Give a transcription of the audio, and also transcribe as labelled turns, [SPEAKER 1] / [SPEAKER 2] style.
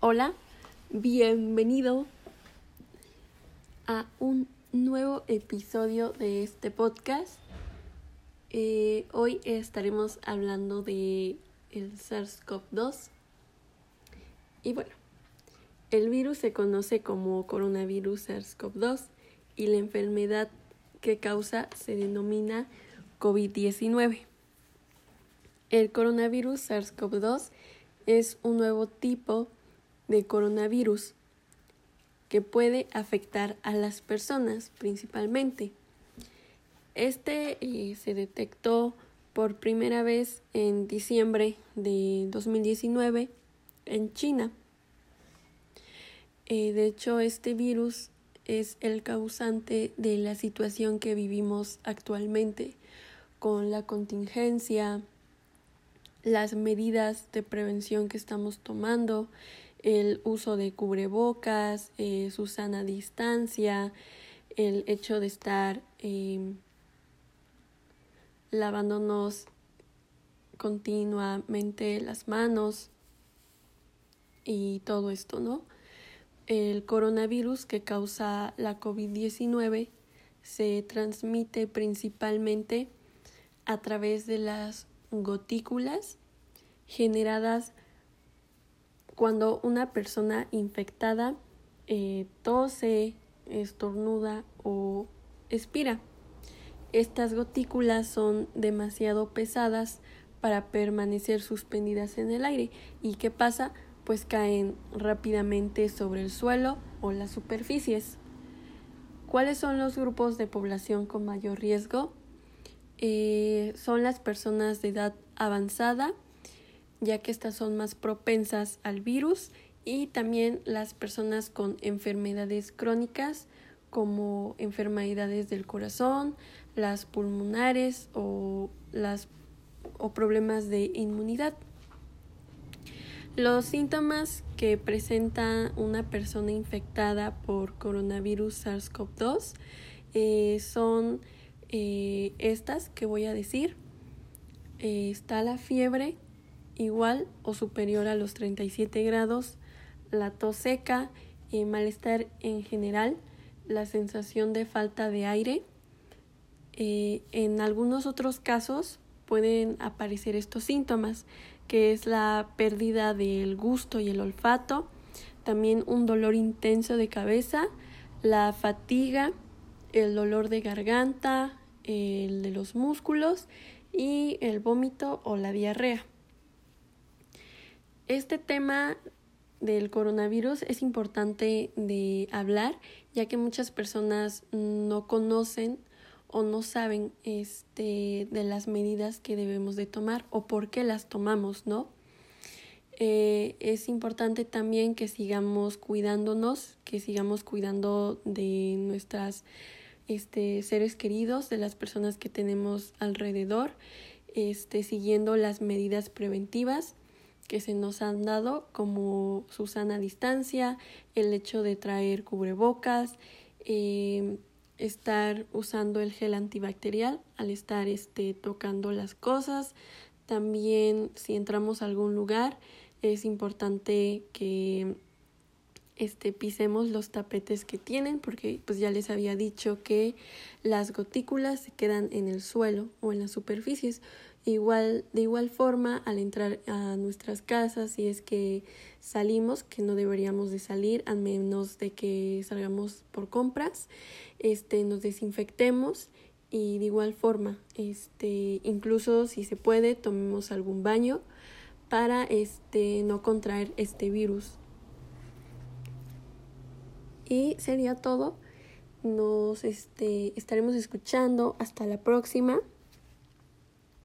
[SPEAKER 1] Hola, bienvenido a un nuevo episodio de este podcast. Eh, hoy estaremos hablando de el SARS-CoV-2. Y bueno, el virus se conoce como coronavirus SARS-CoV-2 y la enfermedad que causa se denomina COVID-19. El coronavirus SARS-CoV-2 es un nuevo tipo de coronavirus que puede afectar a las personas principalmente. Este eh, se detectó por primera vez en diciembre de 2019 en China. Eh, de hecho, este virus es el causante de la situación que vivimos actualmente con la contingencia, las medidas de prevención que estamos tomando, el uso de cubrebocas, eh, su sana distancia, el hecho de estar em, lavándonos continuamente las manos y todo esto, ¿no? El coronavirus que causa la COVID-19 se transmite principalmente a través de las gotículas generadas cuando una persona infectada eh, tose, estornuda o expira. Estas gotículas son demasiado pesadas para permanecer suspendidas en el aire. ¿Y qué pasa? Pues caen rápidamente sobre el suelo o las superficies. ¿Cuáles son los grupos de población con mayor riesgo? Eh, son las personas de edad avanzada, ya que estas son más propensas al virus y también las personas con enfermedades crónicas como enfermedades del corazón, las pulmonares o, las, o problemas de inmunidad. Los síntomas que presenta una persona infectada por coronavirus SARS-CoV-2 eh, son eh, estas que voy a decir. Eh, está la fiebre, igual o superior a los 37 grados, la tos seca, y malestar en general, la sensación de falta de aire. Eh, en algunos otros casos pueden aparecer estos síntomas, que es la pérdida del gusto y el olfato, también un dolor intenso de cabeza, la fatiga, el dolor de garganta, el de los músculos y el vómito o la diarrea. Este tema del coronavirus es importante de hablar, ya que muchas personas no conocen o no saben este, de las medidas que debemos de tomar o por qué las tomamos, ¿no? Eh, es importante también que sigamos cuidándonos, que sigamos cuidando de nuestras este, seres queridos, de las personas que tenemos alrededor, este, siguiendo las medidas preventivas que se nos han dado como su sana distancia, el hecho de traer cubrebocas, eh, estar usando el gel antibacterial al estar este, tocando las cosas. También si entramos a algún lugar es importante que este, pisemos los tapetes que tienen porque pues ya les había dicho que las gotículas se quedan en el suelo o en las superficies Igual, de igual forma, al entrar a nuestras casas, si es que salimos, que no deberíamos de salir, a menos de que salgamos por compras, este, nos desinfectemos y de igual forma, este, incluso si se puede, tomemos algún baño para este, no contraer este virus. Y sería todo. Nos este, estaremos escuchando. Hasta la próxima.